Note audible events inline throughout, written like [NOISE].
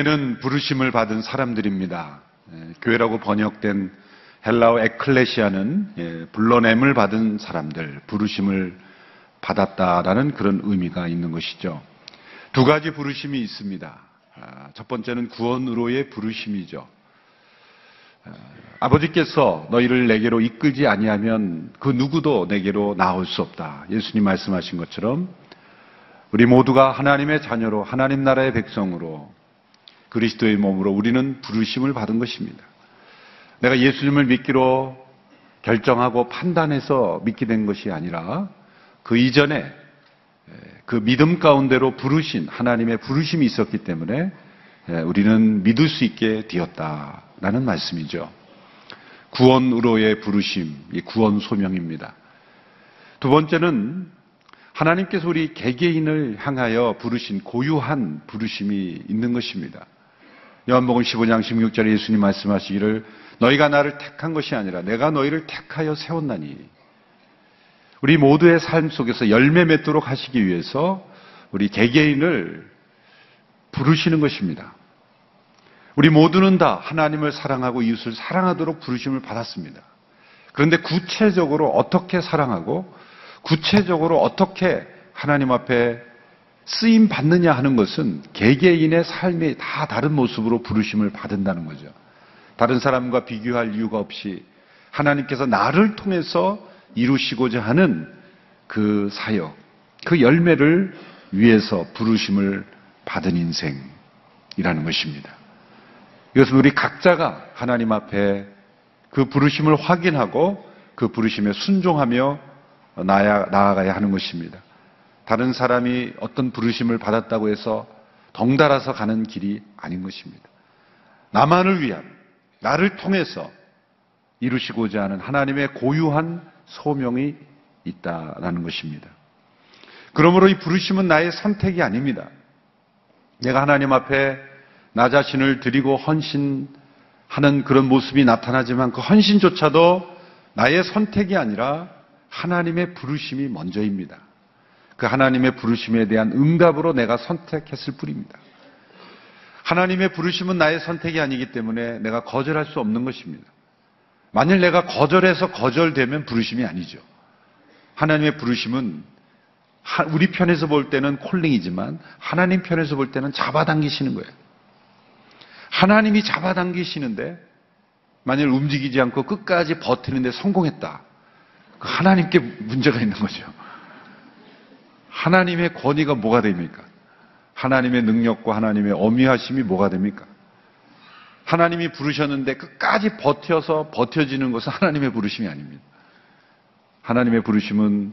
교회는 부르심을 받은 사람들입니다. 예, 교회라고 번역된 헬라어 에클레시아는 예, 불러냄을 받은 사람들, 부르심을 받았다라는 그런 의미가 있는 것이죠. 두 가지 부르심이 있습니다. 아, 첫 번째는 구원으로의 부르심이죠. 아, 아버지께서 너희를 내게로 이끌지 아니하면 그 누구도 내게로 나올 수 없다. 예수님 말씀하신 것처럼 우리 모두가 하나님의 자녀로 하나님 나라의 백성으로 그리스도의 몸으로 우리는 부르심을 받은 것입니다. 내가 예수님을 믿기로 결정하고 판단해서 믿게 된 것이 아니라 그 이전에 그 믿음 가운데로 부르신 하나님의 부르심이 있었기 때문에 우리는 믿을 수 있게 되었다라는 말씀이죠. 구원으로의 부르심, 이 구원 소명입니다. 두 번째는 하나님께서 우리 개개인을 향하여 부르신 고유한 부르심이 있는 것입니다. 요한복음 15장 16절에 예수님 말씀하시기를 너희가 나를 택한 것이 아니라 내가 너희를 택하여 세웠나니 우리 모두의 삶 속에서 열매 맺도록 하시기 위해서 우리 개개인을 부르시는 것입니다. 우리 모두는 다 하나님을 사랑하고 이웃을 사랑하도록 부르심을 받았습니다. 그런데 구체적으로 어떻게 사랑하고 구체적으로 어떻게 하나님 앞에 쓰임 받느냐 하는 것은 개개인의 삶이 다 다른 모습으로 부르심을 받는다는 거죠. 다른 사람과 비교할 이유가 없이 하나님께서 나를 통해서 이루시고자 하는 그 사역, 그 열매를 위해서 부르심을 받은 인생이라는 것입니다. 이것은 우리 각자가 하나님 앞에 그 부르심을 확인하고 그 부르심에 순종하며 나아가야 하는 것입니다. 다른 사람이 어떤 부르심을 받았다고 해서 덩달아서 가는 길이 아닌 것입니다. 나만을 위한, 나를 통해서 이루시고자 하는 하나님의 고유한 소명이 있다라는 것입니다. 그러므로 이 부르심은 나의 선택이 아닙니다. 내가 하나님 앞에 나 자신을 드리고 헌신하는 그런 모습이 나타나지만 그 헌신조차도 나의 선택이 아니라 하나님의 부르심이 먼저입니다. 그 하나님의 부르심에 대한 응답으로 내가 선택했을 뿐입니다. 하나님의 부르심은 나의 선택이 아니기 때문에 내가 거절할 수 없는 것입니다. 만일 내가 거절해서 거절되면 부르심이 아니죠. 하나님의 부르심은 우리 편에서 볼 때는 콜링이지만 하나님 편에서 볼 때는 잡아당기시는 거예요. 하나님이 잡아당기시는데 만일 움직이지 않고 끝까지 버티는데 성공했다. 그 하나님께 문제가 있는 거죠. 하나님의 권위가 뭐가 됩니까? 하나님의 능력과 하나님의 어미하심이 뭐가 됩니까? 하나님이 부르셨는데 끝까지 버텨서 버텨지는 것은 하나님의 부르심이 아닙니다. 하나님의 부르심은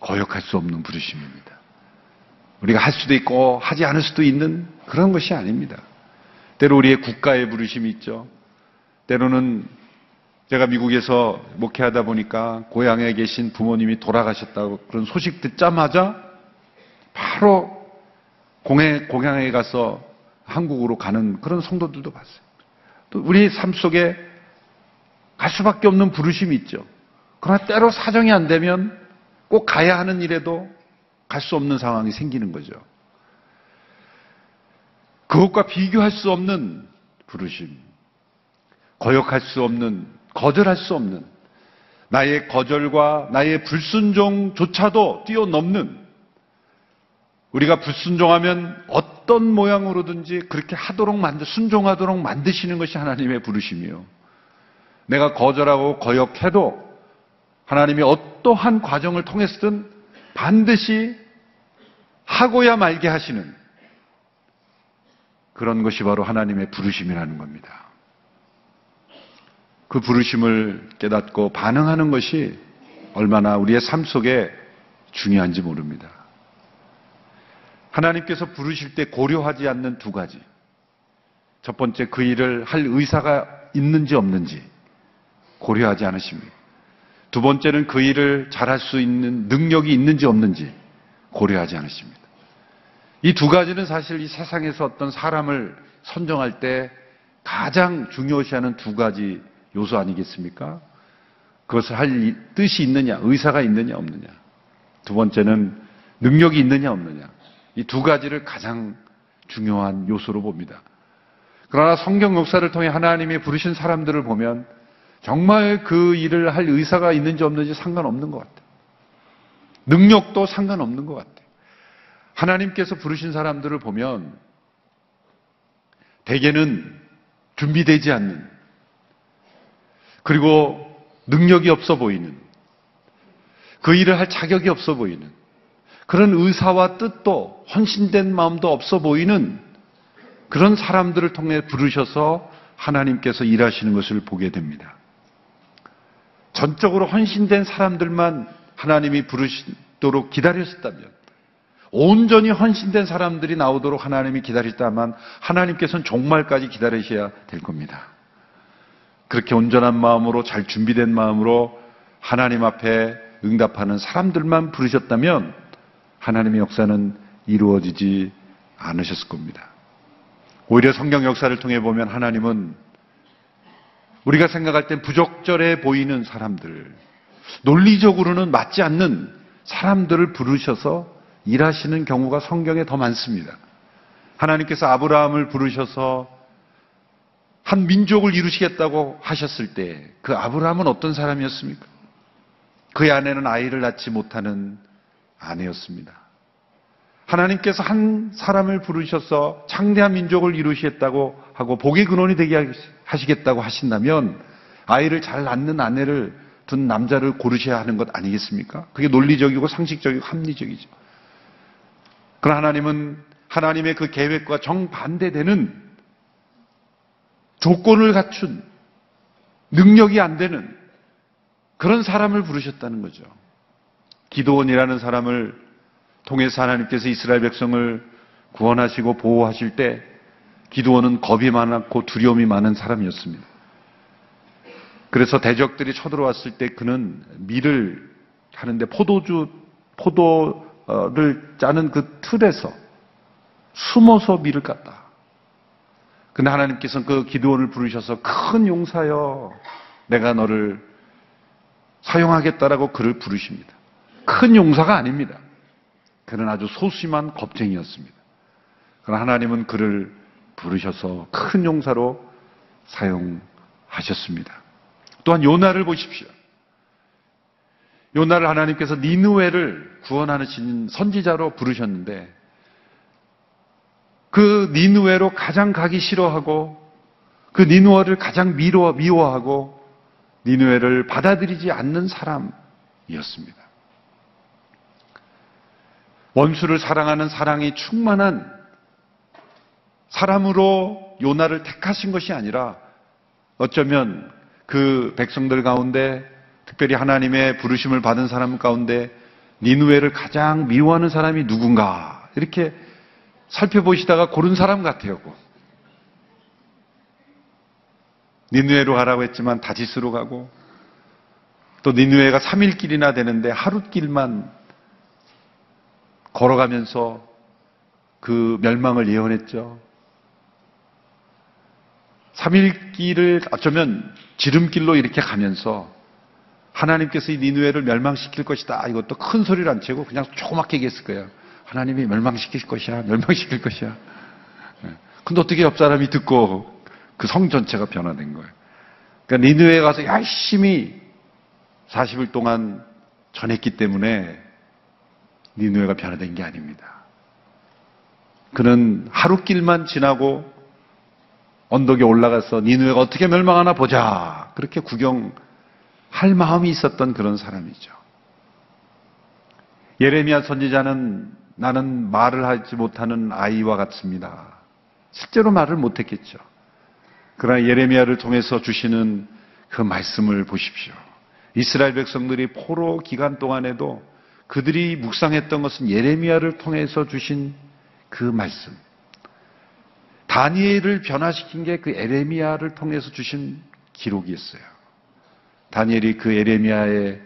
거역할 수 없는 부르심입니다. 우리가 할 수도 있고 하지 않을 수도 있는 그런 것이 아닙니다. 때로 우리의 국가의 부르심이 있죠. 때로는 제가 미국에서 목회하다 보니까 고향에 계신 부모님이 돌아가셨다고 그런 소식 듣자마자 바로 공해, 공양에 가서 한국으로 가는 그런 성도들도 봤어요. 또 우리 삶 속에 갈 수밖에 없는 부르심이 있죠. 그러나 때로 사정이 안 되면 꼭 가야 하는 일에도 갈 수 없는 상황이 생기는 거죠. 그것과 비교할 수 없는 부르심, 거역할 수 없는, 거절할 수 없는, 나의 거절과 나의 불순종조차도 뛰어넘는 우리가 불순종하면 어떤 모양으로든지 그렇게 하도록 만드, 순종하도록 만드시는 것이 하나님의 부르심이요. 내가 거절하고 거역해도 하나님이 어떠한 과정을 통해서든 반드시 하고야 말게 하시는 그런 것이 바로 하나님의 부르심이라는 겁니다. 그 부르심을 깨닫고 반응하는 것이 얼마나 우리의 삶 속에 중요한지 모릅니다. 하나님께서 부르실 때 고려하지 않는 두 가지. 첫 번째, 그 일을 할 의사가 있는지 없는지 고려하지 않으십니다. 두 번째는 그 일을 잘할 수 있는 능력이 있는지 없는지 고려하지 않으십니다. 이 두 가지는 사실 이 세상에서 어떤 사람을 선정할 때 가장 중요시하는 두 가지 요소 아니겠습니까? 그것을 할 뜻이 있느냐, 의사가 있느냐, 없느냐. 두 번째는 능력이 있느냐, 없느냐. 이 두 가지를 가장 중요한 요소로 봅니다. 그러나 성경 역사를 통해 하나님이 부르신 사람들을 보면 정말 그 일을 할 의사가 있는지 없는지 상관없는 것 같아요. 능력도 상관없는 것 같아요. 하나님께서 부르신 사람들을 보면 대개는 준비되지 않는 그리고 능력이 없어 보이는 그 일을 할 자격이 없어 보이는 그런 의사와 뜻도 헌신된 마음도 없어 보이는 그런 사람들을 통해 부르셔서 하나님께서 일하시는 것을 보게 됩니다. 전적으로 헌신된 사람들만 하나님이 부르시도록 기다리셨다면 온전히 헌신된 사람들이 나오도록 하나님이 기다리셨다면 하나님께서는 종말까지 기다리셔야 될 겁니다. 그렇게 온전한 마음으로 잘 준비된 마음으로 하나님 앞에 응답하는 사람들만 부르셨다면 하나님의 역사는 이루어지지 않으셨을 겁니다. 오히려 성경 역사를 통해 보면 하나님은 우리가 생각할 땐 부적절해 보이는 사람들, 논리적으로는 맞지 않는 사람들을 부르셔서 일하시는 경우가 성경에 더 많습니다. 하나님께서 아브라함을 부르셔서 한 민족을 이루시겠다고 하셨을 때 그 아브라함은 어떤 사람이었습니까? 그의 아내는 아이를 낳지 못하는 아내였습니다. 하나님께서 한 사람을 부르셔서 창대한 민족을 이루시겠다고 하고 복의 근원이 되게 하시겠다고 하신다면 아이를 잘 낳는 아내를 둔 남자를 고르셔야 하는 것 아니겠습니까? 그게 논리적이고 상식적이고 합리적이죠. 그러나 하나님은 하나님의 그 계획과 정반대되는 조건을 갖춘 능력이 안 되는 그런 사람을 부르셨다는 거죠. 기도원이라는 사람을 통해서 하나님께서 이스라엘 백성을 구원하시고 보호하실 때 기도원은 겁이 많았고 두려움이 많은 사람이었습니다. 그래서 대적들이 쳐들어왔을 때 그는 밀을 하는데 포도주, 포도를 짜는 그 틀에서 숨어서 밀을 깠다. 근데 하나님께서는 그 기도원을 부르셔서 큰 용사여 내가 너를 사용하겠다라고 그를 부르십니다. 큰 용사가 아닙니다. 그는 아주 소심한 겁쟁이였습니다. 그러나 하나님은 그를 부르셔서 큰 용사로 사용하셨습니다. 또한 요나를 보십시오. 요나를 하나님께서 니누웨를 구원하는 선지자로 부르셨는데 그 니누웨로 가장 가기 싫어하고 그 니누웨를 가장 미워, 미워하고 니누웨를 받아들이지 않는 사람이었습니다. 원수를 사랑하는 사랑이 충만한 사람으로 요나를 택하신 것이 아니라 어쩌면 그 백성들 가운데 특별히 하나님의 부르심을 받은 사람 가운데 니누웨를 가장 미워하는 사람이 누군가 이렇게 살펴보시다가 고른 사람 같아요. 니누에로 가라고 했지만 다지스로 가고 또 니누에가 3일 길이나 되는데 하루 길만 걸어가면서 그 멸망을 예언했죠. 3일 길을 어쩌면 지름길로 이렇게 가면서 하나님께서 이 니누에를 멸망시킬 것이다. 이것도 큰 소리를 안 치고 그냥 조그맣게 얘기했을 거예요. 하나님이 멸망시킬 것이야. 멸망시킬 것이야. 예. 근데 어떻게 옆 사람이 듣고 그 성 전체가 변화된 거예요. 그러니까 니느웨에 가서 열심히 40일 동안 전했기 때문에 니느웨가 변화된 게 아닙니다. 그는 하루 길만 지나고 언덕에 올라가서 니느웨가 어떻게 멸망하나 보자. 그렇게 구경할 마음이 있었던 그런 사람이죠. 예레미야 선지자는 나는 말을 하지 못하는 아이와 같습니다. 실제로 말을 못했겠죠. 그러나 예레미야를 통해서 주시는 그 말씀을 보십시오. 이스라엘 백성들이 포로 기간 동안에도 그들이 묵상했던 것은 예레미야를 통해서 주신 그 말씀. 다니엘을 변화시킨 게 그 에레미야를 통해서 주신 기록이었어요. 다니엘이 그 에레미야의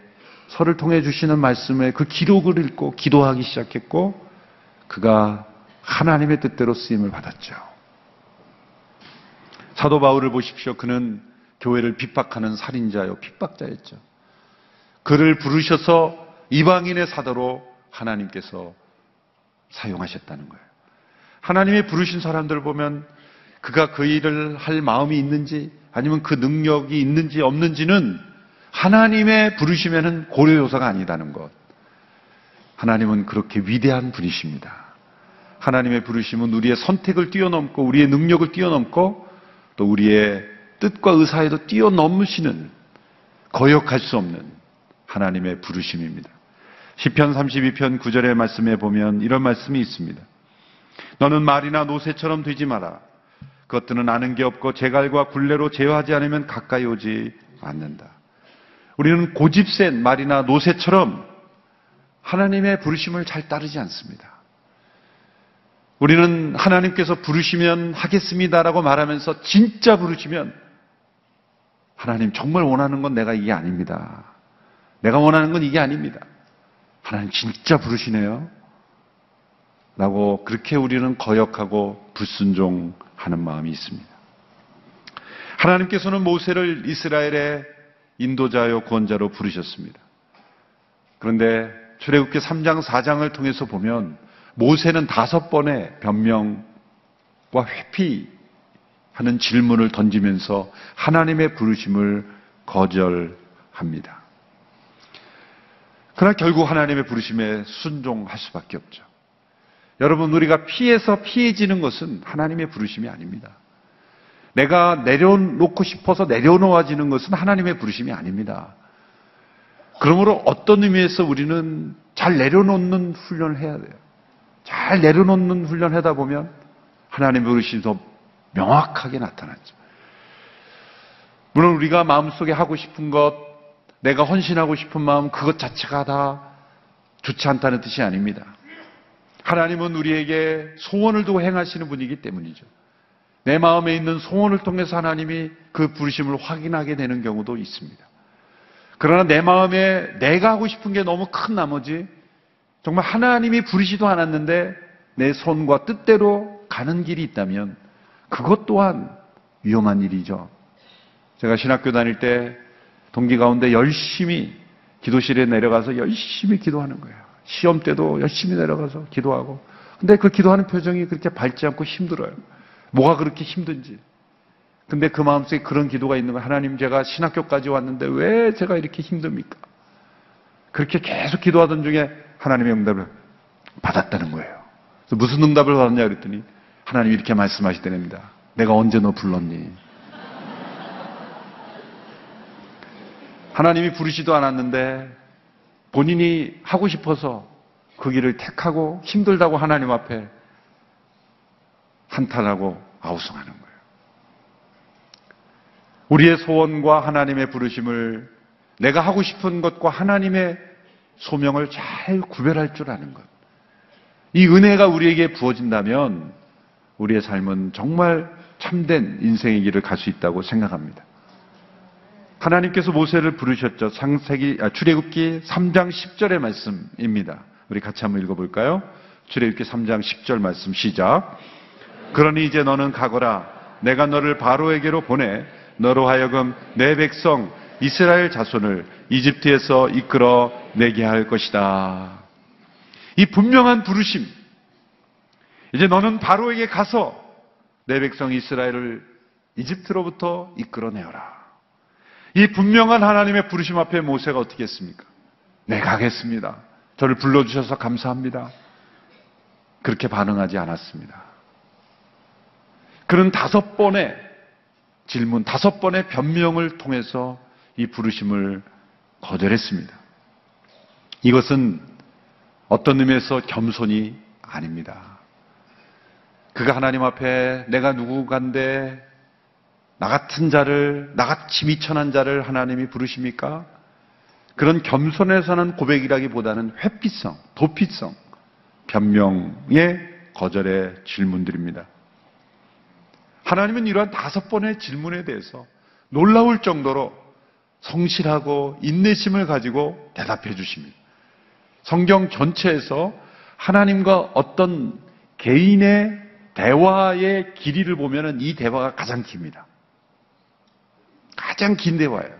설을 통해 주시는 말씀에 그 기록을 읽고 기도하기 시작했고 그가 하나님의 뜻대로 쓰임을 받았죠. 사도 바울을 보십시오. 그는 교회를 핍박하는 살인자요, 핍박자였죠. 그를 부르셔서 이방인의 사도로 하나님께서 사용하셨다는 거예요. 하나님의 부르신 사람들 보면 그가 그 일을 할 마음이 있는지 아니면 그 능력이 있는지 없는지는 하나님의 부르심에는 고려 요소가 아니다는 것. 하나님은 그렇게 위대한 분이십니다. 하나님의 부르심은 우리의 선택을 뛰어넘고 우리의 능력을 뛰어넘고 또 우리의 뜻과 의사에도 뛰어넘으시는 거역할 수 없는 하나님의 부르심입니다. 시편 32편 9절의 말씀에 보면 이런 말씀이 있습니다. 너는 말이나 노새처럼 되지 마라. 그것들은 아는 게 없고 제갈과 굴레로 제어하지 않으면 가까이 오지 않는다. 우리는 고집센 말이나 노새처럼 하나님의 부르심을 잘 따르지 않습니다. 우리는 하나님께서 부르시면 하겠습니다라고 말하면서 진짜 부르시면 하나님 정말 원하는 건 내가 이게 아닙니다. 내가 원하는 건 이게 아닙니다. 하나님 진짜 부르시네요. 라고 그렇게 우리는 거역하고 불순종하는 마음이 있습니다. 하나님께서는 모세를 이스라엘의 인도자요 구원자로 부르셨습니다. 그런데 출애굽기 3장 4장을 통해서 보면 모세는 다섯 번의 변명과 회피하는 질문을 던지면서 하나님의 부르심을 거절합니다. 그러나 결국 하나님의 부르심에 순종할 수밖에 없죠. 여러분, 우리가 피해서 피해지는 것은 하나님의 부르심이 아닙니다. 내가 내려놓고 싶어서 내려놓아지는 것은 하나님의 부르심이 아닙니다. 그러므로 어떤 의미에서 우리는 잘 내려놓는 훈련을 해야 돼요. 잘 내려놓는 훈련 하다 보면 하나님의 부르심이 더 명확하게 나타나죠. 물론 우리가 마음속에 하고 싶은 것, 내가 헌신하고 싶은 마음, 그것 자체가 다 좋지 않다는 뜻이 아닙니다. 하나님은 우리에게 소원을 두고 행하시는 분이기 때문이죠. 내 마음에 있는 소원을 통해서 하나님이 그 부르심을 확인하게 되는 경우도 있습니다. 그러나 내 마음에 내가 하고 싶은 게 너무 큰 나머지 정말 하나님이 부르시도 않았는데 내 손과 뜻대로 가는 길이 있다면 그것 또한 위험한 일이죠. 제가 신학교 다닐 때 동기 가운데 열심히 기도실에 내려가서 열심히 기도하는 거예요. 시험 때도 열심히 내려가서 기도하고. 근데 그 기도하는 표정이 그렇게 밝지 않고 힘들어요. 뭐가 그렇게 힘든지. 근데 그 마음속에 그런 기도가 있는 거예요. 하나님 제가 신학교까지 왔는데 왜 제가 이렇게 힘듭니까? 그렇게 계속 기도하던 중에 하나님의 응답을 받았다는 거예요. 무슨 응답을 받았냐 그랬더니 하나님 이렇게 말씀하시더랍니다. 내가 언제 너 불렀니? 하나님이 부르지도 않았는데 본인이 하고 싶어서 그 길을 택하고 힘들다고 하나님 앞에 한탄하고 아우성하는 거예요. 우리의 소원과 하나님의 부르심을 내가 하고 싶은 것과 하나님의 소명을 잘 구별할 줄 아는 것. 이 은혜가 우리에게 부어진다면 우리의 삶은 정말 참된 인생의 길을 갈 수 있다고 생각합니다. 하나님께서 모세를 부르셨죠. 창세기 아, 출애굽기 3장 10절의 말씀입니다. 우리 같이 한번 읽어 볼까요? 출애굽기 3장 10절 말씀 시작. 그러니 이제 너는 가거라. 내가 너를 바로에게로 보내 너로 하여금 내 백성 이스라엘 자손을 이집트에서 이끌어 내게 할 것이다. 이 분명한 부르심. 이제 너는 바로에게 가서 내 백성 이스라엘을 이집트로부터 이끌어내어라. 이 분명한 하나님의 부르심 앞에 모세가 어떻게 했습니까? 네, 가겠습니다. 저를 불러주셔서 감사합니다. 그렇게 반응하지 않았습니다. 그는 다섯 번의 질문, 다섯 번의 변명을 통해서 이 부르심을 거절했습니다. 이것은 어떤 의미에서 겸손이 아닙니다. 그가 하나님 앞에 내가 누구간데 나 같은 자를, 나같이 미천한 자를 하나님이 부르십니까? 그런 겸손해서는 고백이라기보다는 회피성, 도피성, 변명의 거절의 질문들입니다. 하나님은 이러한 다섯 번의 질문에 대해서 놀라울 정도로 성실하고 인내심을 가지고 대답해 주십니다. 성경 전체에서 하나님과 어떤 개인의 대화의 길이를 보면 이 대화가 가장 깁니다. 가장 긴 대화예요.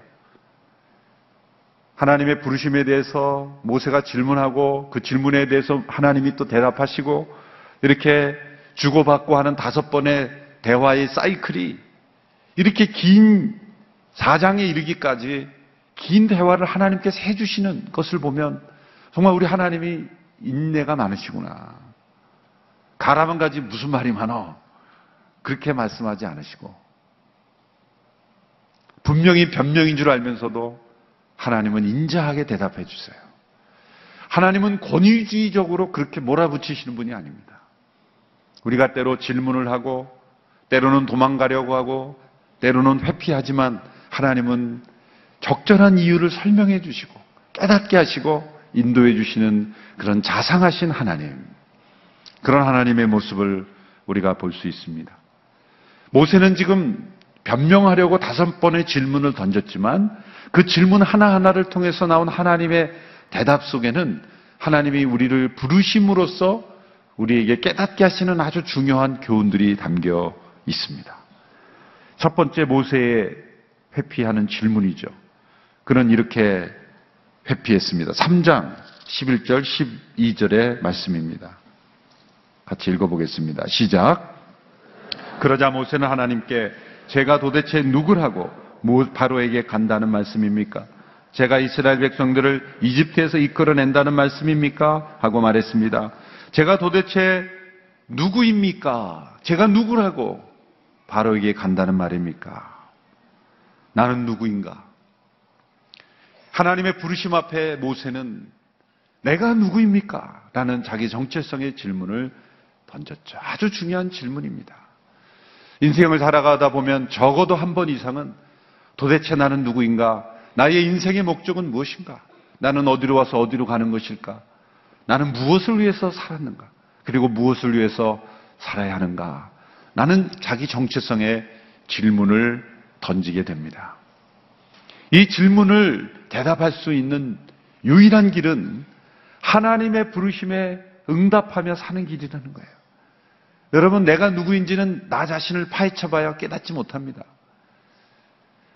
하나님의 부르심에 대해서 모세가 질문하고 그 질문에 대해서 하나님이 또 대답하시고 이렇게 주고받고 하는 다섯 번의 대화의 사이클이 이렇게 긴 사장에 이르기까지 긴 대화를 하나님께서 해주시는 것을 보면 정말 우리 하나님이 인내가 많으시구나. 가라만 가지 무슨 말이 많어. 그렇게 말씀하지 않으시고 분명히 변명인 줄 알면서도 하나님은 인자하게 대답해 주세요. 하나님은 권위주의적으로 그렇게 몰아붙이시는 분이 아닙니다. 우리가 때로 질문을 하고 때로는 도망가려고 하고 때로는 회피하지만 하나님은 적절한 이유를 설명해 주시고 깨닫게 하시고 인도해 주시는 그런 자상하신 하나님. 그런 하나님의 모습을 우리가 볼 수 있습니다. 모세는 지금 변명하려고 다섯 번의 질문을 던졌지만 그 질문 하나하나를 통해서 나온 하나님의 대답 속에는 하나님이 우리를 부르심으로써 우리에게 깨닫게 하시는 아주 중요한 교훈들이 담겨 있습니다. 첫 번째 모세의 회피하는 질문이죠. 그는 이렇게 회피했습니다. 3장 11절 12절의 말씀입니다. 같이 읽어보겠습니다. 시작. 그러자 모세는 하나님께 제가 도대체 누구라고 바로에게 간다는 말씀입니까? 제가 이스라엘 백성들을 이집트에서 이끌어낸다는 말씀입니까? 하고 말했습니다. 제가 도대체 누구입니까? 제가 누구라고 바로에게 간다는 말입니까? 나는 누구인가? 하나님의 부르심 앞에 모세는 내가 누구입니까? 라는 자기 정체성의 질문을 던졌죠. 아주 중요한 질문입니다. 인생을 살아가다 보면 적어도 한 번 이상은 도대체 나는 누구인가? 나의 인생의 목적은 무엇인가? 나는 어디로 와서 어디로 가는 것일까? 나는 무엇을 위해서 살았는가? 그리고 무엇을 위해서 살아야 하는가? 나는 자기 정체성의 질문을 던지게 됩니다. 이 질문을 대답할 수 있는 유일한 길은 하나님의 부르심에 응답하며 사는 길이라는 거예요. 여러분, 내가 누구인지는 나 자신을 파헤쳐봐야 깨닫지 못합니다.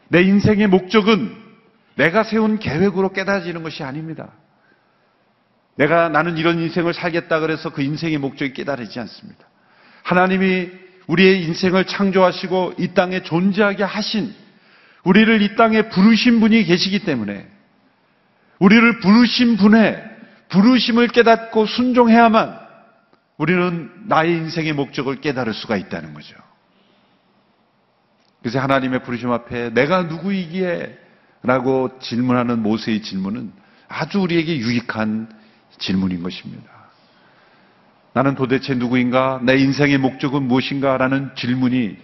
내 인생의 목적은 내가 세운 계획으로 깨달아지는 것이 아닙니다. 내가 나는 이런 인생을 살겠다 그래서 그 인생의 목적이 깨달아지지 않습니다. 하나님이 우리의 인생을 창조하시고 이 땅에 존재하게 하신 우리를 이 땅에 부르신 분이 계시기 때문에 우리를 부르신 분의 부르심을 깨닫고 순종해야만 우리는 나의 인생의 목적을 깨달을 수가 있다는 거죠. 그래서 하나님의 부르심 앞에 내가 누구이기에 라고 질문하는 모세의 질문은 아주 우리에게 유익한 질문인 것입니다. 나는 도대체 누구인가? 내 인생의 목적은 무엇인가? 라는 질문이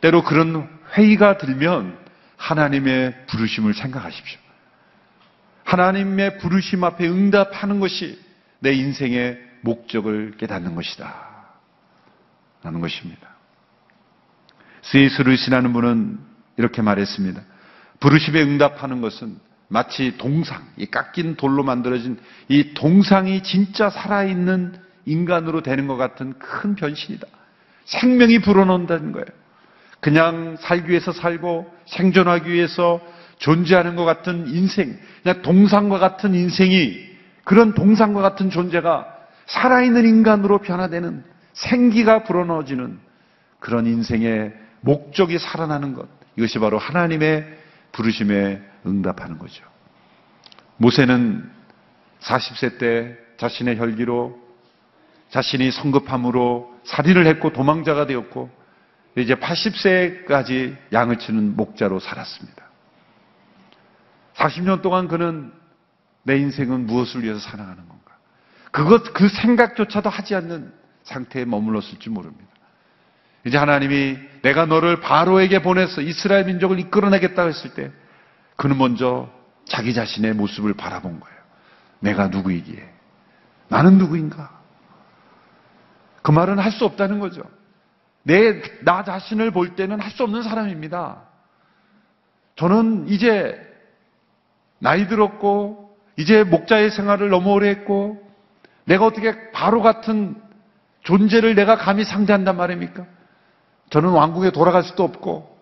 때로 그런 회의가 들면 하나님의 부르심을 생각하십시오. 하나님의 부르심 앞에 응답하는 것이 내 인생의 목적을 깨닫는 것이다. 라는 것입니다. 스위스 루이스라는 분은 이렇게 말했습니다. 부르심에 응답하는 것은 마치 동상, 이 깎인 돌로 만들어진 이 동상이 진짜 살아있는 인간으로 되는 것 같은 큰 변신이다. 생명이 불어넣는다는 거예요. 그냥 살기 위해서 살고 생존하기 위해서 존재하는 것 같은 인생, 그냥 동상과 같은 인생이 그런 동상과 같은 존재가 살아있는 인간으로 변화되는 생기가 불어넣어지는 그런 인생의 목적이 살아나는 것. 이것이 바로 하나님의 부르심에 응답하는 거죠. 모세는 40세 때 자신의 혈기로 자신이 성급함으로 살인을 했고 도망자가 되었고 이제 80세까지 양을 치는 목자로 살았습니다. 40년 동안 그는 내 인생은 무엇을 위해서 살아가는 건가? 그것, 그 생각조차도 하지 않는 상태에 머물렀을지 모릅니다. 이제 하나님이 내가 너를 바로에게 보내서 이스라엘 민족을 이끌어내겠다고 했을 때 그는 먼저 자기 자신의 모습을 바라본 거예요. 내가 누구이기에? 나는 누구인가? 그 말은 할 수 없다는 거죠. 내, 나 자신을 볼 때는 할 수 없는 사람입니다. 저는 이제 나이 들었고, 이제 목자의 생활을 너무 오래 했고, 내가 어떻게 바로 같은 존재를 내가 감히 상대한단 말입니까? 저는 왕국에 돌아갈 수도 없고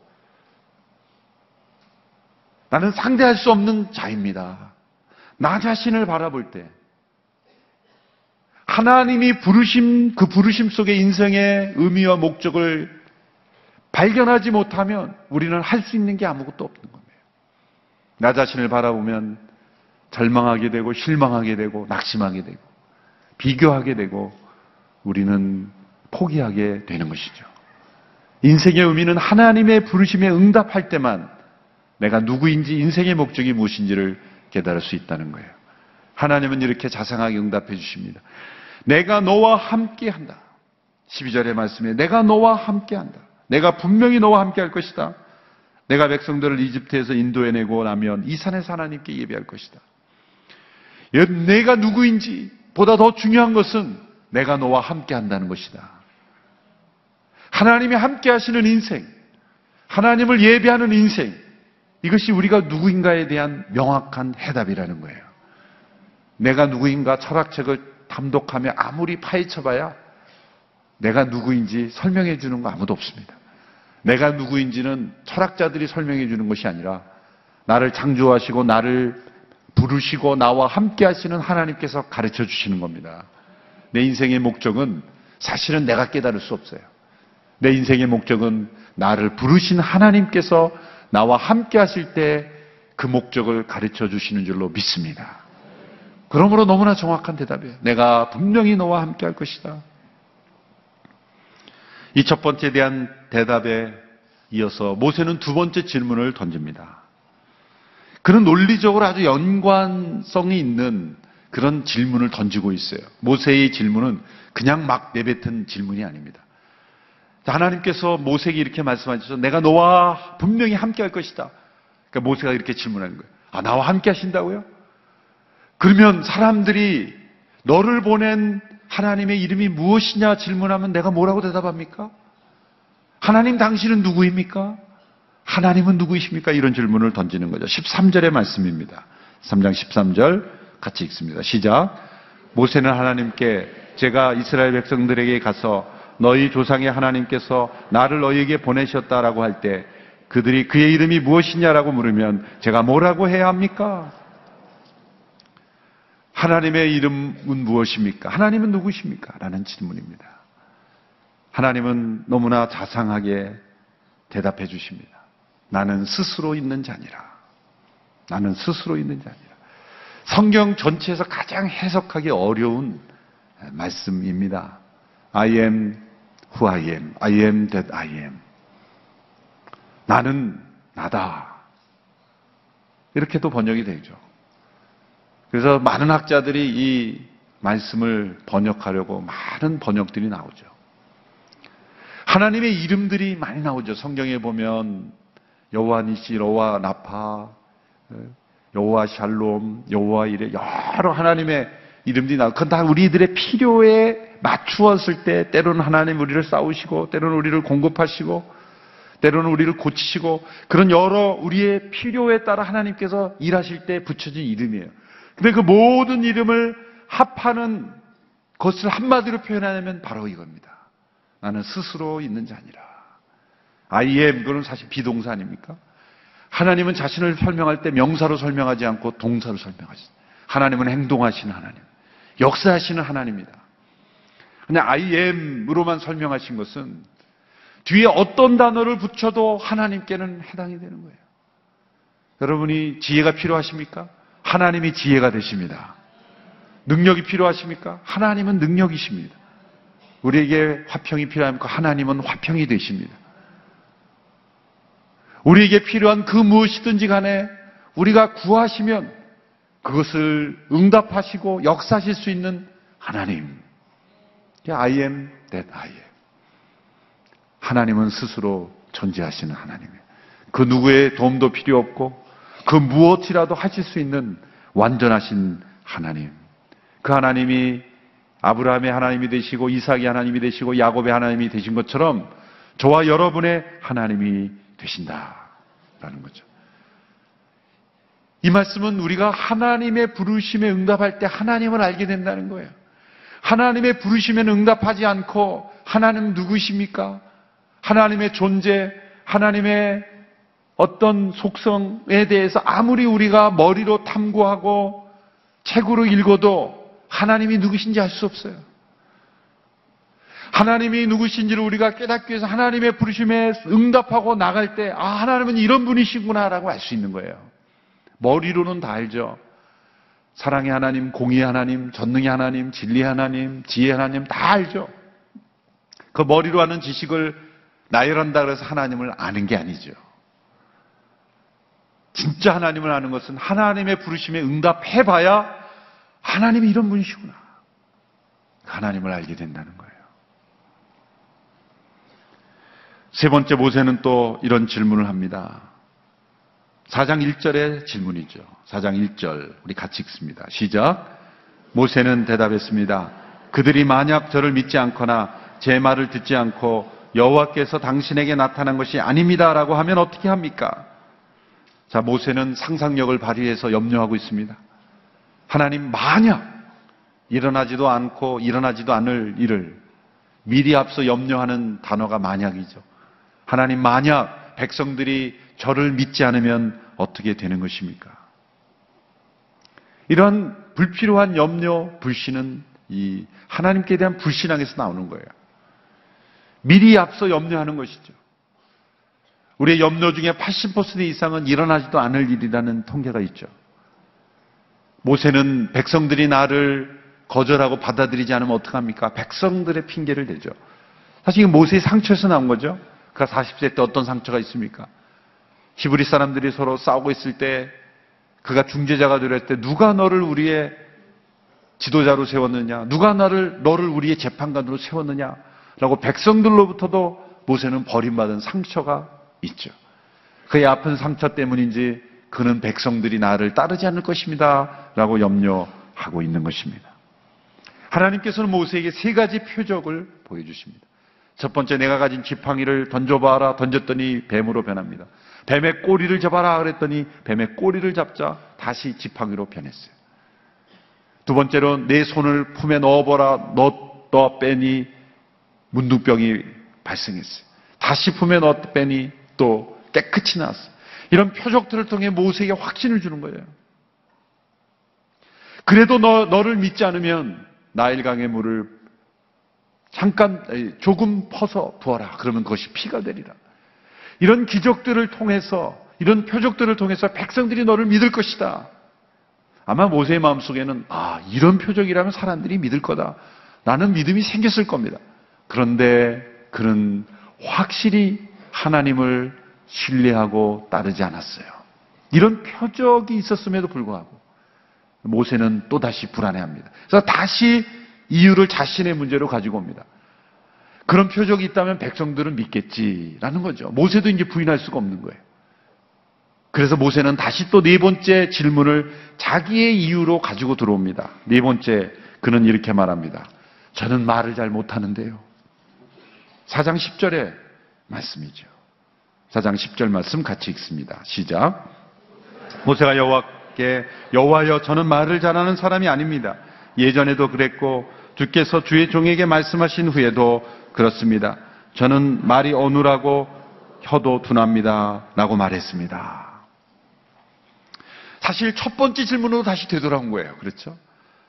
나는 상대할 수 없는 자입니다. 나 자신을 바라볼 때 하나님이 부르심 그 부르심 속에 인생의 의미와 목적을 발견하지 못하면 우리는 할 수 있는 게 아무것도 없는 겁니다. 나 자신을 바라보면 절망하게 되고 실망하게 되고 낙심하게 되고 비교하게 되고 우리는 포기하게 되는 것이죠. 인생의 의미는 하나님의 부르심에 응답할 때만 내가 누구인지 인생의 목적이 무엇인지를 깨달을 수 있다는 거예요. 하나님은 이렇게 자상하게 응답해 주십니다. 내가 너와 함께 한다. 12절의 말씀에 내가 너와 함께 한다. 내가 분명히 너와 함께 할 것이다. 내가 백성들을 이집트에서 인도해내고 나면 이 산에서 하나님께 예배할 것이다. 내가 누구인지 보다 더 중요한 것은 내가 너와 함께 한다는 것이다. 하나님이 함께 하시는 인생, 하나님을 예배하는 인생, 이것이 우리가 누구인가에 대한 명확한 해답이라는 거예요. 내가 누구인가 철학책을 담독하며 아무리 파헤쳐봐야 내가 누구인지 설명해 주는 거 아무도 없습니다. 내가 누구인지는 철학자들이 설명해 주는 것이 아니라 나를 창조하시고 나를 부르시고 나와 함께 하시는 하나님께서 가르쳐 주시는 겁니다. 내 인생의 목적은 사실은 내가 깨달을 수 없어요. 내 인생의 목적은 나를 부르신 하나님께서 나와 함께 하실 때 그 목적을 가르쳐 주시는 줄로 믿습니다. 그러므로 너무나 정확한 대답이에요. 내가 분명히 너와 함께 할 것이다. 이 첫 번째에 대한 대답에 이어서 모세는 두 번째 질문을 던집니다. 그는 논리적으로 아주 연관성이 있는 그런 질문을 던지고 있어요. 모세의 질문은 그냥 막 내뱉은 질문이 아닙니다. 하나님께서 모세에게 이렇게 말씀하셔서 내가 너와 분명히 함께 할 것이다. 그러니까 모세가 이렇게 질문하는 거예요. 아, 나와 함께 하신다고요? 그러면 사람들이 너를 보낸 하나님의 이름이 무엇이냐 질문하면 내가 뭐라고 대답합니까? 하나님 당신은 누구입니까? 하나님은 누구이십니까? 이런 질문을 던지는 거죠. 13절의 말씀입니다. 3장 13절 같이 읽습니다. 시작. 모세는 하나님께 제가 이스라엘 백성들에게 가서 너희 조상의 하나님께서 나를 너희에게 보내셨다라고 할 때 그들이 그의 이름이 무엇이냐라고 물으면 제가 뭐라고 해야 합니까? 하나님의 이름은 무엇입니까? 하나님은 누구십니까? 라는 질문입니다. 하나님은 너무나 자상하게 대답해 주십니다. 나는 스스로 있는 자니라. 나는 스스로 있는 자니라. 성경 전체에서 가장 해석하기 어려운 말씀입니다. I am who I am. I am that I am. 나는 나다. 이렇게도 번역이 되죠. 그래서 많은 학자들이 이 말씀을 번역하려고 많은 번역들이 나오죠. 하나님의 이름들이 많이 나오죠. 성경에 보면 여호와 니시, 여호와 나파, 여호와 샬롬, 여호와 이래 여러 하나님의 이름들이 나오고 그건 다 우리들의 필요에 맞추었을 때 때로는 하나님 우리를 싸우시고 때로는 우리를 공급하시고 때로는 우리를 고치시고 그런 여러 우리의 필요에 따라 하나님께서 일하실 때 붙여진 이름이에요. 근데 그 모든 이름을 합하는 것을 한마디로 표현하면 바로 이겁니다. 나는 스스로 있는 자니라. I am, 그건 사실 비동사 아닙니까? 하나님은 자신을 설명할 때 명사로 설명하지 않고 동사로 설명하시죠. 하나님은 행동하시는 하나님. 역사하시는 하나님입니다. 그냥 I am으로만 설명하신 것은 뒤에 어떤 단어를 붙여도 하나님께는 해당이 되는 거예요. 여러분이 지혜가 필요하십니까? 하나님이 지혜가 되십니다. 능력이 필요하십니까? 하나님은 능력이십니다. 우리에게 화평이 필요합니까? 하나님은 화평이 되십니다. 우리에게 필요한 그 무엇이든지 간에 우리가 구하시면 그것을 응답하시고 역사하실 수 있는 하나님. I am that I am. 하나님은 스스로 존재하시는 하나님이에요. 그 누구의 도움도 필요 없고 그 무엇이라도 하실 수 있는 완전하신 하나님. 그 하나님이 아브라함의 하나님이 되시고 이삭의 하나님이 되시고 야곱의 하나님이 되신 것처럼 저와 여러분의 하나님이 되신다라는 거죠. 이 말씀은 우리가 하나님의 부르심에 응답할 때 하나님을 알게 된다는 거예요. 하나님의 부르심에 응답하지 않고 하나님 누구십니까? 하나님의 존재, 하나님의 어떤 속성에 대해서 아무리 우리가 머리로 탐구하고 책으로 읽어도 하나님이 누구신지 알 수 없어요. 하나님이 누구신지를 우리가 깨닫기 위해서 하나님의 부르심에 응답하고 나갈 때, 아, 하나님은 이런 분이시구나라고 알 수 있는 거예요. 머리로는 다 알죠. 사랑의 하나님, 공의의 하나님, 전능의 하나님, 진리의 하나님, 지혜의 하나님 다 알죠. 그 머리로 하는 지식을 나열한다 그래서 하나님을 아는 게 아니죠. 진짜 하나님을 아는 것은 하나님의 부르심에 응답해봐야 하나님이 이런 분이시구나. 하나님을 알게 된다는 거예요. 세 번째 모세는 또 이런 질문을 합니다. 4장 1절의 질문이죠. 4장 1절 우리 같이 읽습니다. 시작. 모세는 대답했습니다. 그들이 만약 저를 믿지 않거나 제 말을 듣지 않고 여호와께서 당신에게 나타난 것이 아닙니다라고 하면 어떻게 합니까? 자, 모세는 상상력을 발휘해서 염려하고 있습니다. 하나님 만약 일어나지도 않고 일어나지도 않을 일을 미리 앞서 염려하는 단어가 만약이죠. 하나님 만약 백성들이 저를 믿지 않으면 어떻게 되는 것입니까? 이러한 불필요한 염려, 불신은 이 하나님께 대한 불신앙에서 나오는 거예요. 미리 앞서 염려하는 것이죠. 우리의 염려 중에 80% 이상은 일어나지도 않을 일이라는 통계가 있죠. 모세는 백성들이 나를 거절하고 받아들이지 않으면 어떡합니까? 백성들의 핑계를 대죠. 사실 모세의 상처에서 나온 거죠. 그가 40세 때 어떤 상처가 있습니까? 히브리 사람들이 서로 싸우고 있을 때 그가 중재자가 되려 때 누가 너를 우리의 지도자로 세웠느냐? 누가 나를 너를 우리의 재판관으로 세웠느냐? 라고 백성들로부터도 모세는 버림받은 상처가 있죠. 그의 아픈 상처 때문인지 그는 백성들이 나를 따르지 않을 것입니다. 라고 염려하고 있는 것입니다. 하나님께서는 모세에게 세 가지 표적을 보여주십니다. 첫 번째 내가 가진 지팡이를 던져봐라 던졌더니 뱀으로 변합니다. 뱀의 꼬리를 잡아라 그랬더니 뱀의 꼬리를 잡자 다시 지팡이로 변했어요. 두 번째로 내 손을 품에 넣어보라 넣었더 빼니 문둥병이 발생했어요. 다시 품에 넣었더 빼니 또 깨끗이 나왔어요. 이런 표적들을 통해 모세에게 확신을 주는 거예요. 그래도 너, 너를 믿지 않으면 나일강의 물을 잠깐 조금 퍼서 부어라. 그러면 그것이 피가 되리라. 이런 기적들을 통해서 이런 표적들을 통해서 백성들이 너를 믿을 것이다. 아마 모세의 마음속에는 아 이런 표적이라면 사람들이 믿을 거다. 라는 믿음이 생겼을 겁니다. 그런데 그는 확실히 하나님을 신뢰하고 따르지 않았어요. 이런 표적이 있었음에도 불구하고 모세는 또다시 불안해합니다. 그래서 다시 이유를 자신의 문제로 가지고 옵니다. 그런 표적이 있다면 백성들은 믿겠지라는 거죠. 모세도 이제 부인할 수가 없는 거예요. 그래서 모세는 다시 또 네 번째 질문을 자기의 이유로 가지고 들어옵니다. 네 번째, 그는 이렇게 말합니다. 저는 말을 잘 못하는데요. 4장 10절의 말씀이죠. 4장 10절 말씀 같이 읽습니다. 시작. 모세가 여호와께 여호와여 저는 말을 잘하는 사람이 아닙니다. 예전에도 그랬고 주께서 주의 종에게 말씀하신 후에도 그렇습니다. 저는 말이 어눌하고 혀도 둔합니다. 라고 말했습니다. 사실 첫 번째 질문으로 다시 되돌아온 거예요. 그렇죠?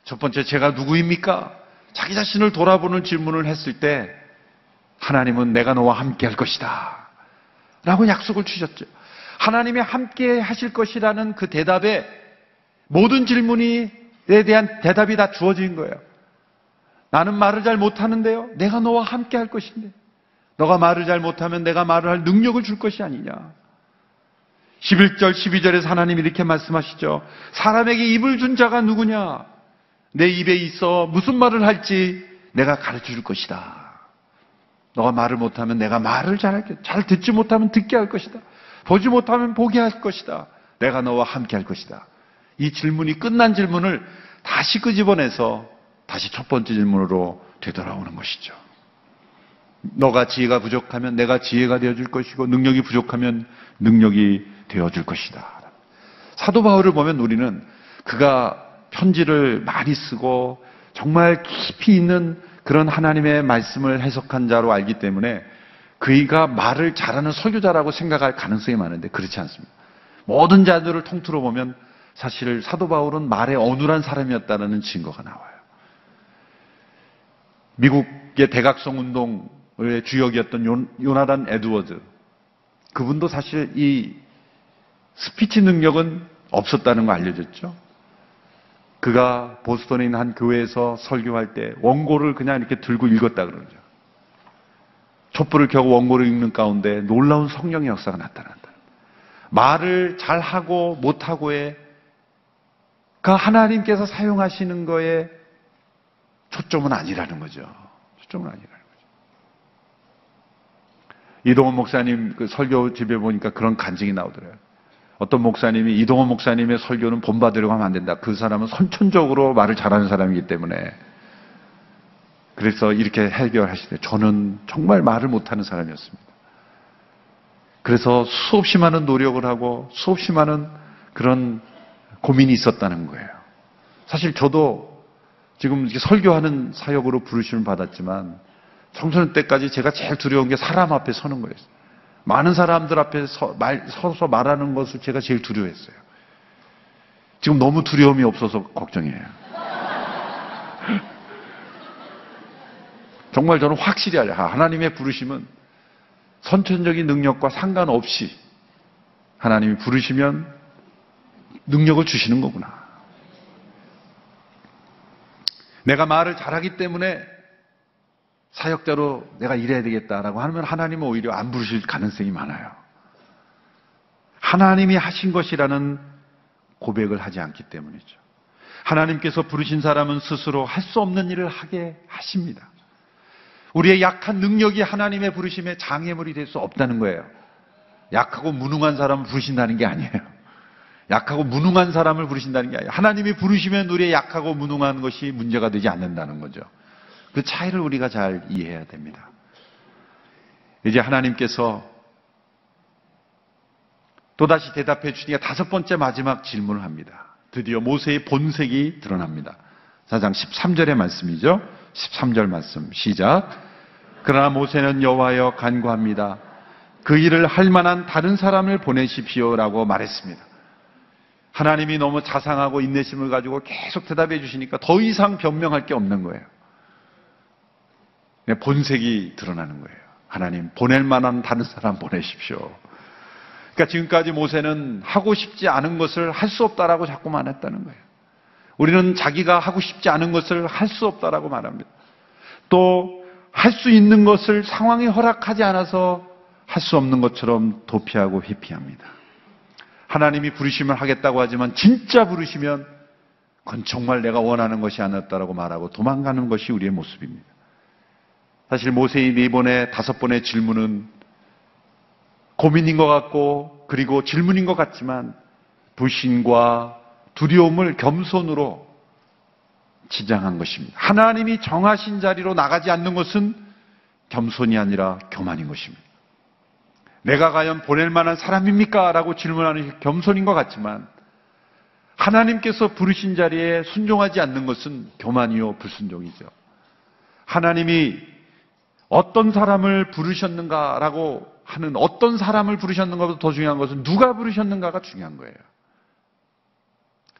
첫 번째, 제가 누구입니까? 자기 자신을 돌아보는 질문을 했을 때, 하나님은 내가 너와 함께 할 것이다. 라고 약속을 주셨죠. 하나님이 함께 하실 것이라는 그 대답에 모든 질문에 대한 대답이 다 주어진 거예요. 나는 말을 잘 못하는데요. 내가 너와 함께 할 것인데. 너가 말을 잘 못하면 내가 말을 할 능력을 줄 것이 아니냐. 11절, 12절에서 하나님이 이렇게 말씀하시죠. 사람에게 입을 준 자가 누구냐? 내 입에 있어 무슨 말을 할지 내가 가르쳐 줄 것이다. 너가 말을 못하면 내가 말을 잘할게. 잘 듣지 못하면 듣게 할 것이다. 보지 못하면 보게 할 것이다. 내가 너와 함께 할 것이다. 이 질문이 끝난 질문을 다시 끄집어내서 다시 첫 번째 질문으로 되돌아오는 것이죠. 너가 지혜가 부족하면 내가 지혜가 되어줄 것이고 능력이 부족하면 능력이 되어줄 것이다. 사도 바울을 보면 우리는 그가 편지를 많이 쓰고 정말 깊이 있는 그런 하나님의 말씀을 해석한 자로 알기 때문에 그이가 말을 잘하는 설교자라고 생각할 가능성이 많은데 그렇지 않습니다. 모든 자들을 통틀어 보면 사실 사도 바울은 말에 어눌한 사람이었다는 증거가 나와요. 미국 대각성 운동의 주역이었던 요, 요나단 에드워드. 그분도 사실 이 스피치 능력은 없었다는 거 알려졌죠. 그가 보스턴에 있는 한 교회에서 설교할 때 원고를 그냥 이렇게 들고 읽었다 그러죠. 촛불을 켜고 원고를 읽는 가운데 놀라운 성령의 역사가 나타난다. 말을 잘하고 못하고의 그 하나님께서 사용하시는 거에 초점은 아니라는 거죠. 초점은 아니라는 거죠. 이동원 목사님 그 설교 집에 보니까 그런 간증이 나오더라고요. 어떤 목사님이 이동원 목사님의 설교는 본받으려고 하면 안 된다. 그 사람은 선천적으로 말을 잘하는 사람이기 때문에 그래서 이렇게 해결하시대. 저는 정말 말을 못하는 사람이었습니다. 그래서 수없이 많은 노력을 하고 수없이 많은 그런 고민이 있었다는 거예요. 사실 저도 지금 이렇게 설교하는 사역으로 부르심을 받았지만 청소년 때까지 제가 제일 두려운 게 사람 앞에 서는 거였어요. 많은 사람들 앞에 서, 말, 서서 말하는 것을 제가 제일 두려워했어요. 지금 너무 두려움이 없어서 걱정이에요. [LAUGHS] 정말 저는 확실히 알아요. 하나님의 부르심은 선천적인 능력과 상관없이 하나님이 부르시면 능력을 주시는 거구나. 내가 말을 잘하기 때문에 사역자로 내가 일해야 되겠다라고 하면 하나님은 오히려 안 부르실 가능성이 많아요. 하나님이 하신 것이라는 고백을 하지 않기 때문이죠. 하나님께서 부르신 사람은 스스로 할 수 없는 일을 하게 하십니다. 우리의 약한 능력이 하나님의 부르심에 장애물이 될 수 없다는 거예요. 약하고 무능한 사람을 부르신다는 게 아니에요. 약하고 무능한 사람을 부르신다는 게 아니에요. 하나님이 부르시면 우리의 약하고 무능한 것이 문제가 되지 않는다는 거죠. 그 차이를 우리가 잘 이해해야 됩니다. 이제 하나님께서 또다시 대답해 주니까 다섯 번째 마지막 질문을 합니다. 드디어 모세의 본색이 드러납니다. 4장 13절의 말씀이죠. 13절 말씀 시작. 그러나 모세는 여호와여 간구합니다. 그 일을 할 만한 다른 사람을 보내십시오라고 말했습니다. 하나님이 너무 자상하고 인내심을 가지고 계속 대답해 주시니까 더 이상 변명할 게 없는 거예요. 본색이 드러나는 거예요. 하나님 보낼 만한 다른 사람 보내십시오. 그러니까 지금까지 모세는 하고 싶지 않은 것을 할 수 없다라고 자꾸 말했다는 거예요. 우리는 자기가 하고 싶지 않은 것을 할 수 없다라고 말합니다. 또 할 수 있는 것을 상황이 허락하지 않아서 할 수 없는 것처럼 도피하고 회피합니다. 하나님이 부르심을 하겠다고 하지만 진짜 부르시면 그건 정말 내가 원하는 것이 아니었다라고 말하고 도망가는 것이 우리의 모습입니다. 사실 모세의 네 번의 다섯 번의 질문은 고민인 것 같고 그리고 질문인 것 같지만 불신과 두려움을 겸손으로 지장한 것입니다. 하나님이 정하신 자리로 나가지 않는 것은 겸손이 아니라 교만인 것입니다. 내가 과연 보낼 만한 사람입니까? 라고 질문하는 게 겸손인 것 같지만 하나님께서 부르신 자리에 순종하지 않는 것은 교만이요 불순종이죠. 하나님이 어떤 사람을 부르셨는가라고 하는 어떤 사람을 부르셨는가보다 더 중요한 것은 누가 부르셨는가가 중요한 거예요.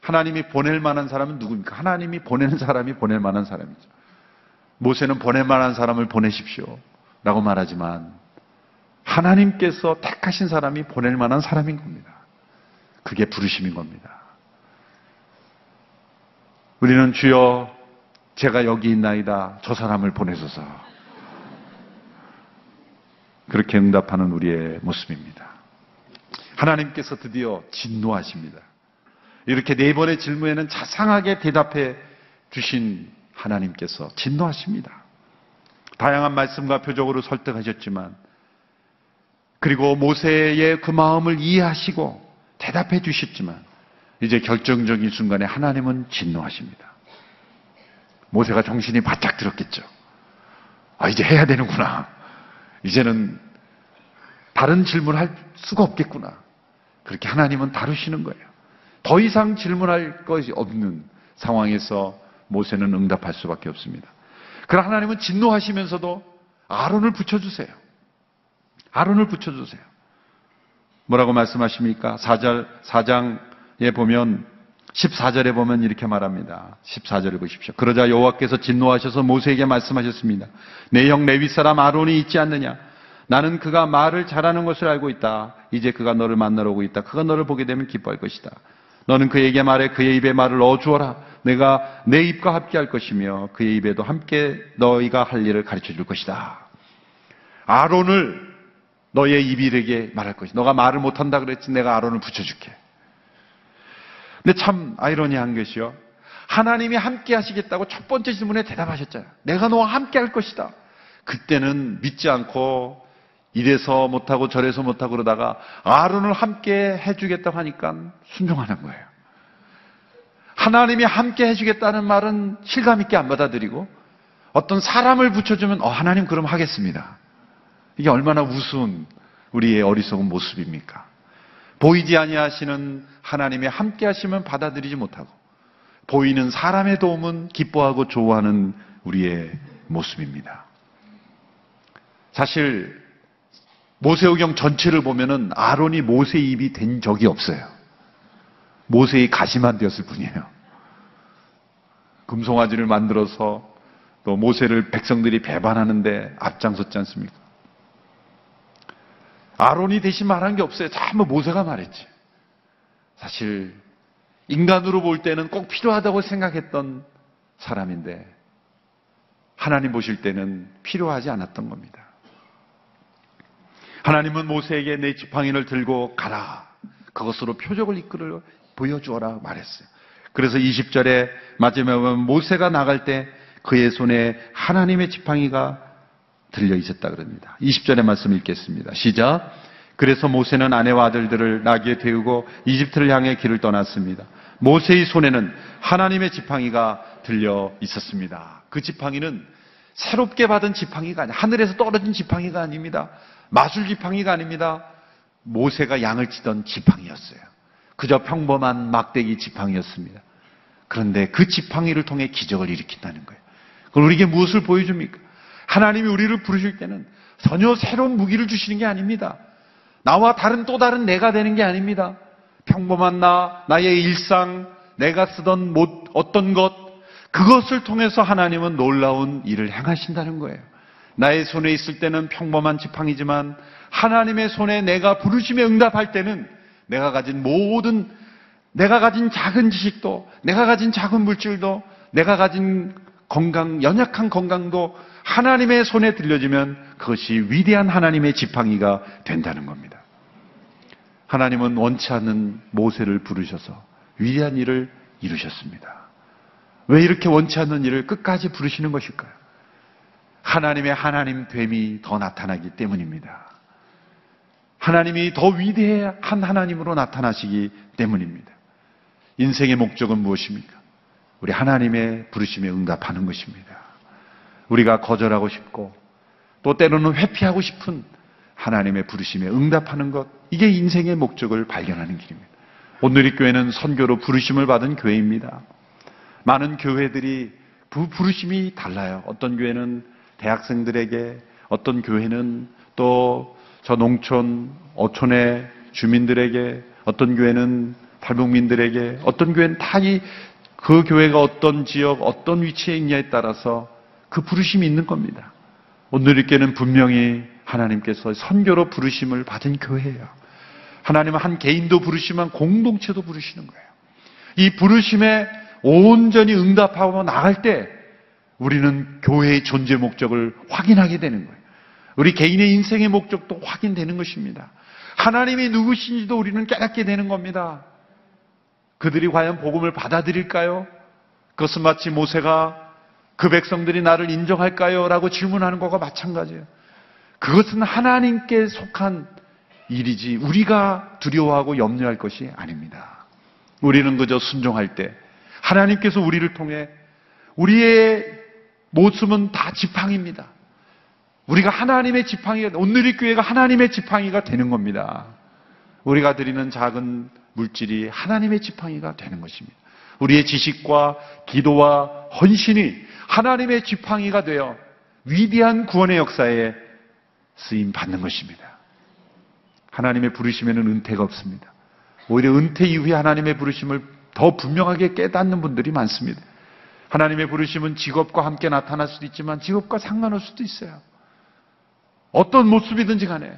하나님이 보낼 만한 사람은 누구입니까? 하나님이 보내는 사람이 보낼 만한 사람이죠. 모세는 보낼 만한 사람을 보내십시오. 라고 말하지만 하나님께서 택하신 사람이 보낼 만한 사람인 겁니다. 그게 부르심인 겁니다. 우리는 주여 제가 여기 있나이다. 저 사람을 보내소서. 그렇게 응답하는 우리의 모습입니다. 하나님께서 드디어 진노하십니다. 이렇게 네 번의 질문에는 자상하게 대답해 주신 하나님께서 진노하십니다. 다양한 말씀과 표적으로 설득하셨지만 그리고 모세의 그 마음을 이해하시고 대답해 주셨지만 이제 결정적인 순간에 하나님은 진노하십니다. 모세가 정신이 바짝 들었겠죠. 아, 이제 해야 되는구나. 이제는 다른 질문할 수가 없겠구나. 그렇게 하나님은 다루시는 거예요. 더 이상 질문할 것이 없는 상황에서 모세는 응답할 수밖에 없습니다. 그러나 하나님은 진노하시면서도 아론을 붙여주세요. 아론을 붙여주세요. 뭐라고 말씀하십니까? 4절, 4장에 보면 14절에 보면 이렇게 말합니다. 14절을 보십시오. 그러자 여호와께서 진노하셔서 모세에게 말씀하셨습니다. 내 형 레위 사람 아론이 있지 않느냐? 나는 그가 말을 잘하는 것을 알고 있다. 이제 그가 너를 만나러 오고 있다. 그가 너를 보게 되면 기뻐할 것이다. 너는 그에게 말해 그의 입에 말을 넣어 주어라. 내가 내 입과 함께 할 것이며 그의 입에도 함께 너희가 할 일을 가르쳐 줄 것이다. 아론을 너의 입 이르게 말할 것이. 너가 말을 못한다 그랬지. 내가 아론을 붙여줄게. 근데 참 아이러니한 것이요. 하나님이 함께 하시겠다고 첫 번째 질문에 대답하셨잖아요. 내가 너와 함께 할 것이다. 그때는 믿지 않고 이래서 못하고 저래서 못하고 그러다가 아론을 함께 해주겠다고 하니까 순종하는 거예요. 하나님이 함께 해주겠다는 말은 실감있게 안 받아들이고 어떤 사람을 붙여주면 어, 하나님 그럼 하겠습니다. 이게 얼마나 우스운 우리의 어리석은 모습입니까? 보이지 아니하시는 하나님의 함께 하시면 받아들이지 못하고 보이는 사람의 도움은 기뻐하고 좋아하는 우리의 모습입니다. 사실 모세오경 전체를 보면은 아론이 모세 입이 된 적이 없어요. 모세의 가시만 되었을 뿐이에요. 금송아지를 만들어서 또 모세를 백성들이 배반하는데 앞장섰지 않습니까? 아론이 대신 말한 게 없어요. 전부 모세가 말했지. 사실 인간으로 볼 때는 꼭 필요하다고 생각했던 사람인데 하나님 보실 때는 필요하지 않았던 겁니다. 하나님은 모세에게 내 지팡이를 들고 가라. 그것으로 표적을 이끌어 보여주어라 말했어요. 그래서 20절에 마지막에 모세가 나갈 때 그의 손에 하나님의 지팡이가 들려 있었다 그럽니다. 20절의 말씀 읽겠습니다. 시작. 그래서 모세는 아내와 아들들을 나귀에 태우고 이집트를 향해 길을 떠났습니다. 모세의 손에는 하나님의 지팡이가 들려 있었습니다. 그 지팡이는 새롭게 받은 지팡이가 아니 하늘에서 떨어진 지팡이가 아닙니다. 마술 지팡이가 아닙니다. 모세가 양을 치던 지팡이였어요. 그저 평범한 막대기 지팡이였습니다. 그런데 그 지팡이를 통해 기적을 일으킨다는 거예요. 그럼 우리에게 무엇을 보여줍니까? 하나님이 우리를 부르실 때는 전혀 새로운 무기를 주시는 게 아닙니다. 나와 다른 또 다른 내가 되는 게 아닙니다. 평범한 나, 나의 일상, 내가 쓰던 못, 어떤 것, 그것을 통해서 하나님은 놀라운 일을 행하신다는 거예요. 나의 손에 있을 때는 평범한 지팡이지만 하나님의 손에 내가 부르심에 응답할 때는 내가 가진 모든 내가 가진 작은 지식도 내가 가진 작은 물질도 내가 가진 건강 연약한 건강도 하나님의 손에 들려지면 그것이 위대한 하나님의 지팡이가 된다는 겁니다. 하나님은 원치 않는 모세를 부르셔서 위대한 일을 이루셨습니다. 왜 이렇게 원치 않는 일을 끝까지 부르시는 것일까요? 하나님의 하나님 됨이 더 나타나기 때문입니다. 하나님이 더 위대한 하나님으로 나타나시기 때문입니다. 인생의 목적은 무엇입니까? 우리 하나님의 부르심에 응답하는 것입니다. 우리가 거절하고 싶고 또 때로는 회피하고 싶은 하나님의 부르심에 응답하는 것 이게 인생의 목적을 발견하는 길입니다. 오늘의 교회는 선교로 부르심을 받은 교회입니다. 많은 교회들이 부르심이 달라요. 어떤 교회는 대학생들에게, 어떤 교회는 또 저 농촌, 어촌의 주민들에게, 어떤 교회는 탈북민들에게, 어떤 교회는 다 이 그 교회가 어떤 지역, 어떤 위치에 있냐에 따라서 그 부르심이 있는 겁니다. 오늘 교회는 분명히 하나님께서 선교로 부르심을 받은 교회예요. 하나님은 한 개인도 부르시면 공동체도 부르시는 거예요. 이 부르심에 온전히 응답하고 나갈 때 우리는 교회의 존재 목적을 확인하게 되는 거예요. 우리 개인의 인생의 목적도 확인되는 것입니다. 하나님이 누구신지도 우리는 깨닫게 되는 겁니다. 그들이 과연 복음을 받아들일까요? 그것은 마치 모세가 그 백성들이 나를 인정할까요? 라고 질문하는 것과 마찬가지예요. 그것은 하나님께 속한 일이지 우리가 두려워하고 염려할 것이 아닙니다. 우리는 그저 순종할 때 하나님께서 우리를 통해 우리의 모습은 다 지팡이입니다. 우리가 하나님의 지팡이가 오늘의 교회가 하나님의 지팡이가 되는 겁니다. 우리가 드리는 작은 물질이 하나님의 지팡이가 되는 것입니다. 우리의 지식과 기도와 헌신이 하나님의 지팡이가 되어 위대한 구원의 역사에 쓰임 받는 것입니다. 하나님의 부르심에는 은퇴가 없습니다. 오히려 은퇴 이후에 하나님의 부르심을 더 분명하게 깨닫는 분들이 많습니다. 하나님의 부르심은 직업과 함께 나타날 수도 있지만 직업과 상관없을 수도 있어요. 어떤 모습이든지 간에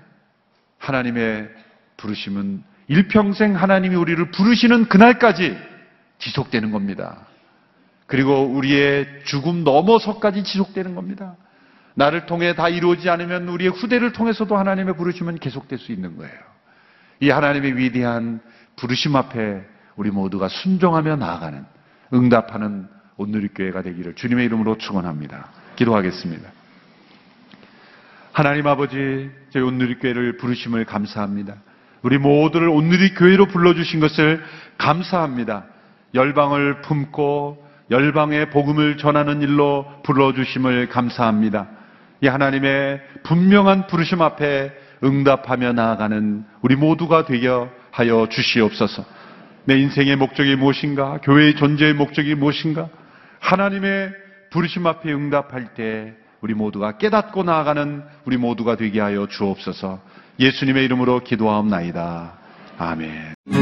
하나님의 부르심은 일평생 하나님이 우리를 부르시는 그날까지 지속되는 겁니다. 그리고 우리의 죽음 넘어서까지 지속되는 겁니다. 나를 통해 다 이루어지지 않으면 우리의 후대를 통해서도 하나님의 부르심은 계속될 수 있는 거예요. 이 하나님의 위대한 부르심 앞에 우리 모두가 순종하며 나아가는 응답하는 온누리교회가 되기를 주님의 이름으로 축원합니다. 기도하겠습니다. 하나님 아버지, 저희 온누리교회를 부르심을 감사합니다. 우리 모두를 온누리교회로 불러주신 것을 감사합니다. 열방을 품고 열방의 복음을 전하는 일로 불러주심을 감사합니다. 이 하나님의 분명한 부르심 앞에 응답하며 나아가는 우리 모두가 되게 하여 주시옵소서. 내 인생의 목적이 무엇인가? 교회의 존재의 목적이 무엇인가? 하나님의 부르심 앞에 응답할 때 우리 모두가 깨닫고 나아가는 우리 모두가 되게 하여 주옵소서. 예수님의 이름으로 기도하옵나이다. 아멘.